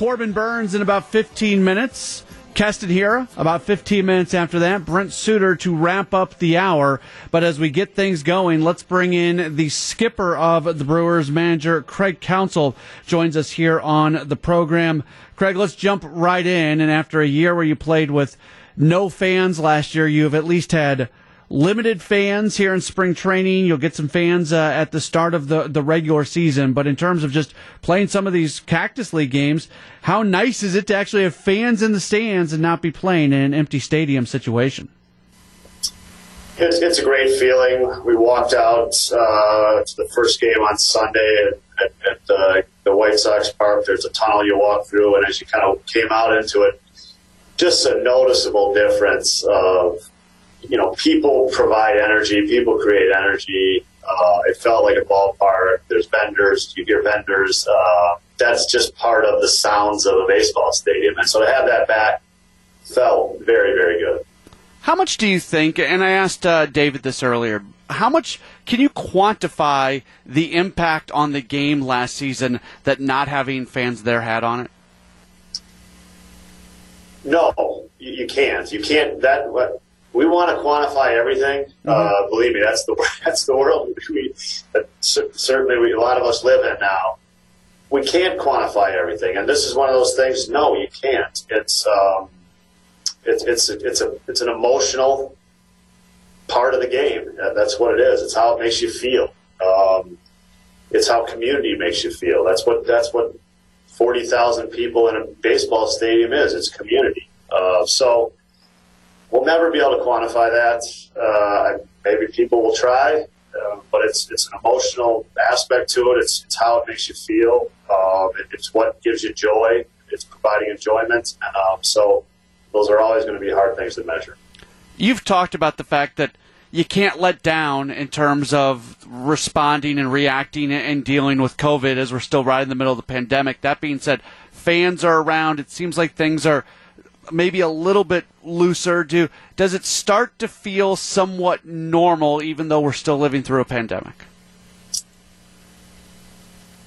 Corbin Burnes in about 15 minutes. Keston Hiura about 15 minutes after that. Brent Suter to wrap up the hour. But as we get things going, let's bring in the skipper of the Brewers, manager Craig Counsell, joins us here on the program. Craig, let's jump right in. And after a year where you played with no fans last year, you've at least had limited fans here in spring training. You'll get some fans uh, at the start of the, the regular season. But in terms of just playing some of these Cactus League games, how nice is it to actually have fans in the stands and not be playing in an empty stadium situation? It's, it's a great feeling. We walked out uh, to the first game on Sunday at, at, uh, the White Sox Park. There's a tunnel you walk through, and as you kind of came out into it, just a noticeable difference of you know, people provide energy, people create energy. Uh, it felt like a ballpark. There's vendors, you hear vendors. Uh, that's just part of the sounds of a baseball stadium. And so to have that back felt very, very good. How much do you think, and I asked uh, David this earlier, how much can you quantify the impact on the game last season that not having fans there had on it? No, you, can't. You can't. That what we want to quantify everything. Mm-hmm. Uh, believe me, that's the that's the world we certainly we, a lot of us live in now. We can't quantify everything, and this is one of those things. No, you can't. It's um, it's it's it's a it's an emotional part of the game. That's what it is. It's how it makes you feel. Um, it's how community makes you feel. That's what that's what forty thousand people in a baseball stadium is. It's community. Uh, so we'll never be able to quantify that. Uh, maybe people will try, uh, but it's it's an emotional aspect to it. It's, it's how it makes you feel. Um, it, it's what gives you joy. It's providing enjoyment. Um, so those are always going to be hard things to measure. You've talked about the fact that you can't let down in terms of responding and reacting and dealing with COVID as we're still right in the middle of the pandemic. That being said, fans are around. It seems like things are maybe a little bit looser? Do does it start to feel somewhat normal, even though we're still living through a pandemic?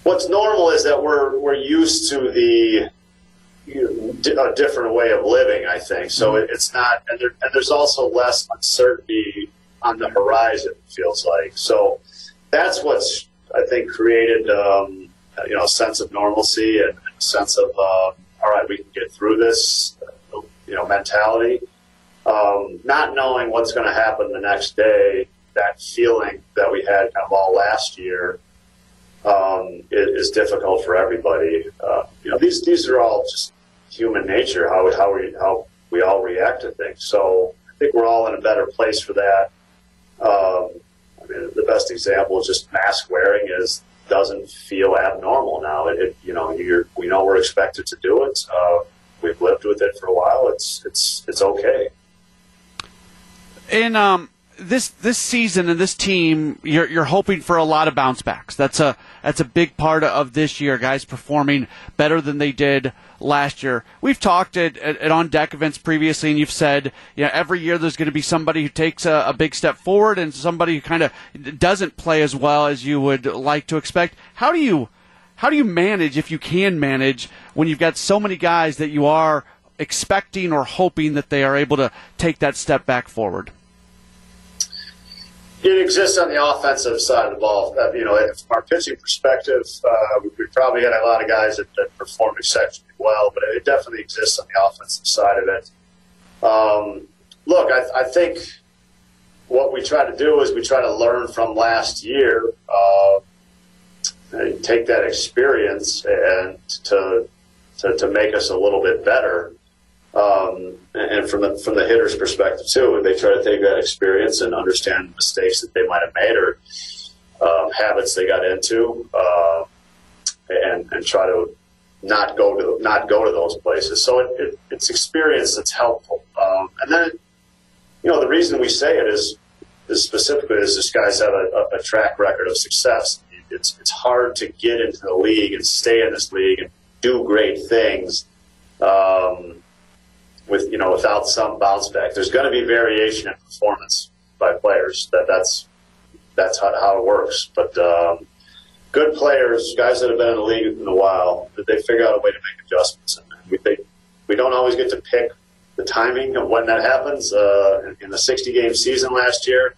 What's normal is that we're we're used to the you know, a different way of living. I think so. Mm-hmm. it's not, and, there, and there's also less uncertainty on the horizon. It feels like so. That's what's I think created um, you know a sense of normalcy and a sense of uh, all right, we can get through this you know mentality. Um, not knowing what's going to happen the next day, that feeling that we had kind of all last year um, is, is, difficult for everybody. Uh, you know, these these are all just human nature, how how we how we all react to things. So I think we're all in a better place for that. Um, I mean, the best example is just mask wearing is doesn't feel abnormal now. It, it you know, we know we're expected to do it. Uh, we've lived with it for a while. It's it's it's okay. In um this this season and this team, you're you're hoping for a lot of bounce backs. That's a that's a big part of this year. Guys performing better than they did last year. We've talked at, at, at on deck events previously, and you've said you know every year there's going to be somebody who takes a, a big step forward and somebody who kind of doesn't play as well as you would like to expect. How do you how do you manage, if you can manage, when you've got so many guys that you are expecting or hoping that they are able to take that step back forward? It exists on the offensive side of the ball. Uh, you know, from our pitching perspective, uh, we probably had a lot of guys that, that performed exceptionally well, but it definitely exists on the offensive side of it. Um, look, I, I, think what we try to do is we try to learn from last year. Uh, take that experience and to, to, to make us a little bit better. Um, and from the from the hitter's perspective too, they try to take that experience and understand mistakes that they might have made or um, habits they got into, uh, and and try to not go to not go to those places. So it, it, it's experience that's helpful. Um, and then, you know, the reason we say it is is specifically is this guy's have a, a, track record of success it's it's hard to get into the league and stay in this league and do great things um, with you know without some bounce back. There's going to be variation in performance by players. That that's that's how, how it works. But um, good players, guys that have been in the league in a while, that they figure out a way to make adjustments. And we they, we don't always get to pick the timing of when that happens. Uh, in the 60 game season last year,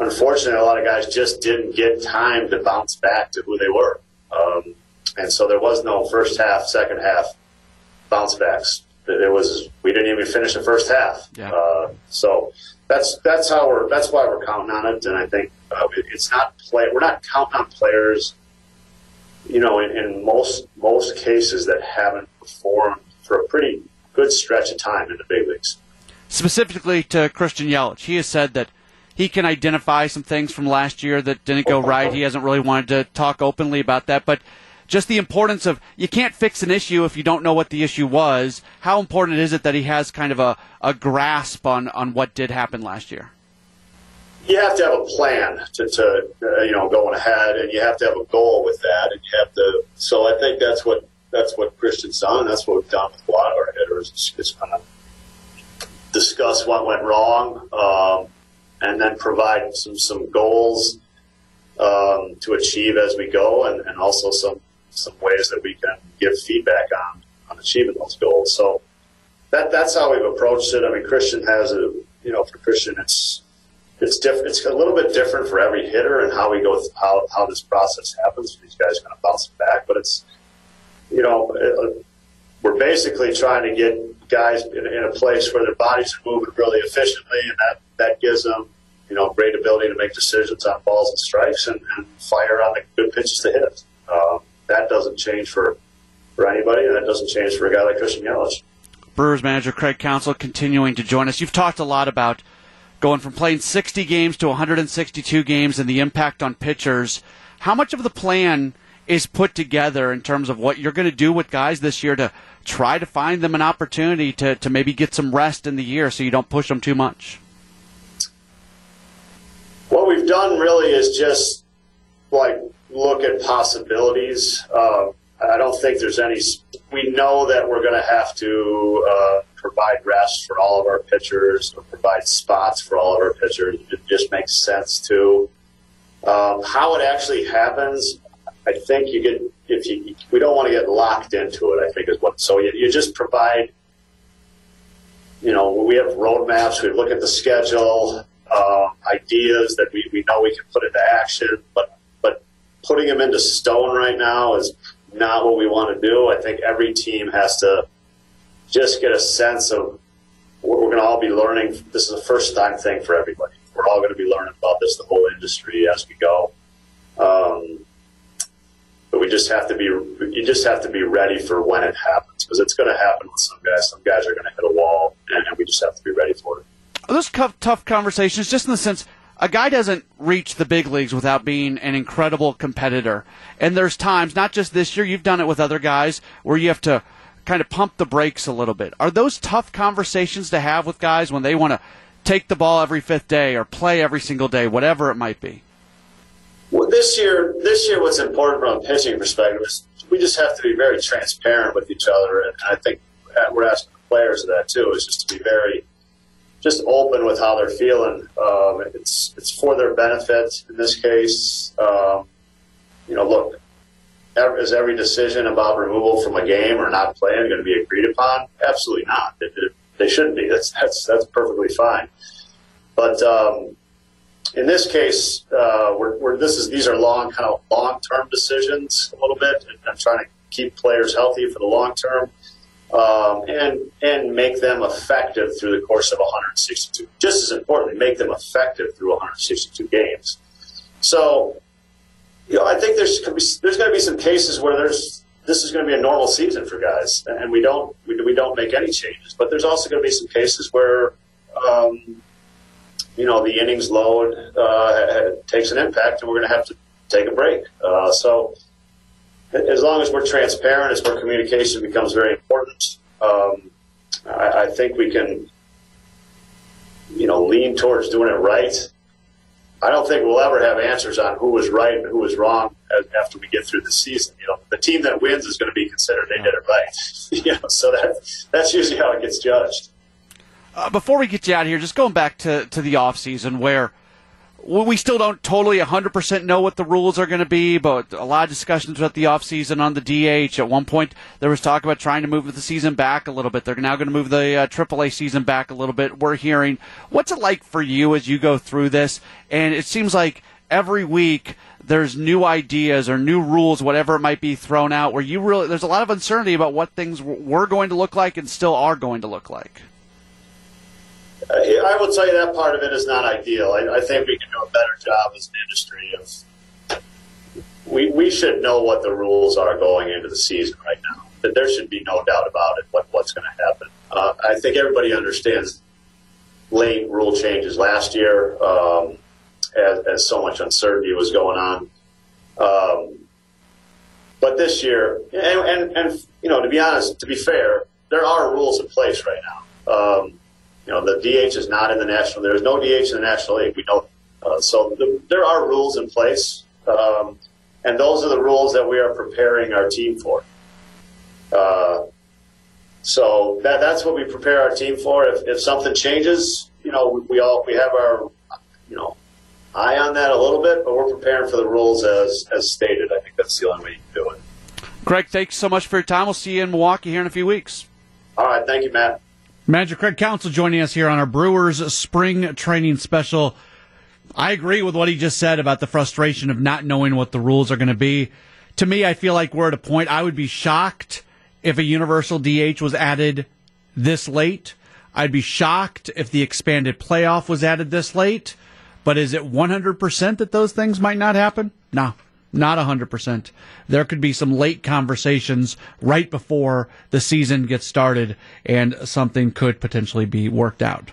unfortunately, a lot of guys just didn't get time to bounce back to who they were. Um, and so there was no first half, second half bounce backs. There was we didn't even finish the first half. Yeah. Uh, so that's that's how we're that's why we're counting on it. And I think uh, it, it's not play. We're not counting on players. You know, in, in most most cases that haven't performed for a pretty good stretch of time in the big leagues. Specifically to Christian Yelich, he has said that he can identify some things from last year that didn't go right. He hasn't really wanted to talk openly about that, but just the importance of you can't fix an issue if you don't know what the issue was. How important is it that he has kind of a, a grasp on, on what did happen last year? You have to have a plan to, to uh, you know going ahead, and you have to have a goal with that, and you have to. So I think that's what that's what Christian's done. That's what we've done with a lot of our hitters. It's, it's kind of discuss what went wrong, um, and then provide some some goals um, to achieve as we go, and, and also some some ways that we can give feedback on on achieving those goals. So that that's how we've approached it. I mean, Christian has a you know for Christian it's it's different. It's a little bit different for every hitter and how we go th- how how this process happens. These guys kind of bounce back, but it's you know it, we're basically trying to get guys in, in a place where their bodies are moving really efficiently, and that that gives them you know great ability to make decisions on balls and strikes and, and fire on the good pitches to hit. Um, that doesn't change for, for anybody, and that doesn't change for a guy like Christian Yelich. Brewers manager Craig Counsell continuing to join us. You've talked a lot about going from playing 60 games to 162 games and the impact on pitchers. How much of the plan is put together in terms of what you're going to do with guys this year to try to find them an opportunity to, to maybe get some rest in the year so you don't push them too much? Done really is just like look at possibilities. Uh, I don't think there's any. We know that we're going to have to uh, provide rest for all of our pitchers, or provide spots for all of our pitchers. It just makes sense to. Um, how it actually happens, I think you get if you. We don't want to get locked into it. I think is what. So you, you just provide. You know, we have roadmaps. We look at the schedule, uh, ideas that we, we know we can put into action, but but putting them into stone right now is not what we want to do. I think every team has to just get a sense of we're going to all be learning. This is a first time thing for everybody. We're all going to be learning about this, the whole industry, as we go. Um, but we just have to be you just have to be ready for when it happens because it's going to happen with some guys. Some guys are going to hit a wall, and, and we just have to be ready for it. Those tough conversations, just in the sense a guy doesn't reach the big leagues without being an incredible competitor. And there's times, not just this year, you've done it with other guys, where you have to kind of pump the brakes a little bit. Are those tough conversations to have with guys when they want to take the ball every fifth day or play every single day, whatever it might be? Well, this year, this year, what's important from a pitching perspective is we just have to be very transparent with each other, and I think uh, we're asking players of that too. Is just to be very just open with how they're feeling. Um, it's it's for their benefit in this case. Um, you know, look, is every decision about removal from a game or not playing going to be agreed upon? Absolutely not. It, it, they shouldn't be. That's that's that's perfectly fine. But um, in this case, uh, we're, we're, this is these are long kind of long term decisions a little bit. and I'm trying to keep players healthy for the long term um, and and make them effective through the course of 162. Just as importantly, make them effective through 162 games. So, you know, I think there's there's going to be some cases where there's this is going to be a normal season for guys, and we don't we, we don't make any changes. But there's also going to be some cases where, um, you know, the innings load uh, takes an impact, and we're going to have to take a break. Uh, so as long as we're transparent, as where communication becomes very important, um, I, I, think we can, you know, lean towards doing it right. I don't think we'll ever have answers on who was right and who was wrong after we get through the season. You know, the team that wins is going to be considered they did it right. you know, so that that's usually how it gets judged. Uh, before we get you out of here, just going back to, to the off season where we still don't totally 100% know what the rules are going to be, but a lot of discussions about the offseason on the DH. At one point, there was talk about trying to move the season back a little bit. They're now going to move the uh, AAA season back a little bit. We're hearing. What's it like for you as you go through this? And it seems like every week there's new ideas or new rules, whatever it might be, thrown out where you really, there's a lot of uncertainty about what things were going to look like and still are going to look like. I will tell you that part of it is not ideal. I, I, think we can do a better job as an industry of. We, we should know what the rules are going into the season right now. That there should be no doubt about it. What what's going to happen? Uh, I think everybody understands late rule changes last year um, as, as, so much uncertainty was going on. Um, but this year, and, and, and you know, to be honest, to be fair, there are rules in place right now. Um, you know, the DH is not in the national. There is no DH in the National League. We know. Uh, so the, there are rules in place, um, and those are the rules that we are preparing our team for. Uh, so that that's what we prepare our team for. If, if something changes, you know, we, we all we have our, you know, eye on that a little bit, but we're preparing for the rules as as stated. I think that's the only way you can do it. Greg, thanks so much for your time. We'll see you in Milwaukee here in a few weeks. All right, thank you, Matt. Manager Craig Counsell joining us here on our Brewers spring training special. I agree with what he just said about the frustration of not knowing what the rules are going to be. To me, I feel like we're at a point I would be shocked if a universal DH was added this late. I'd be shocked if the expanded playoff was added this late. But is it 100% that those things might not happen? No. Not 100%. There could be some late conversations right before the season gets started and something could potentially be worked out.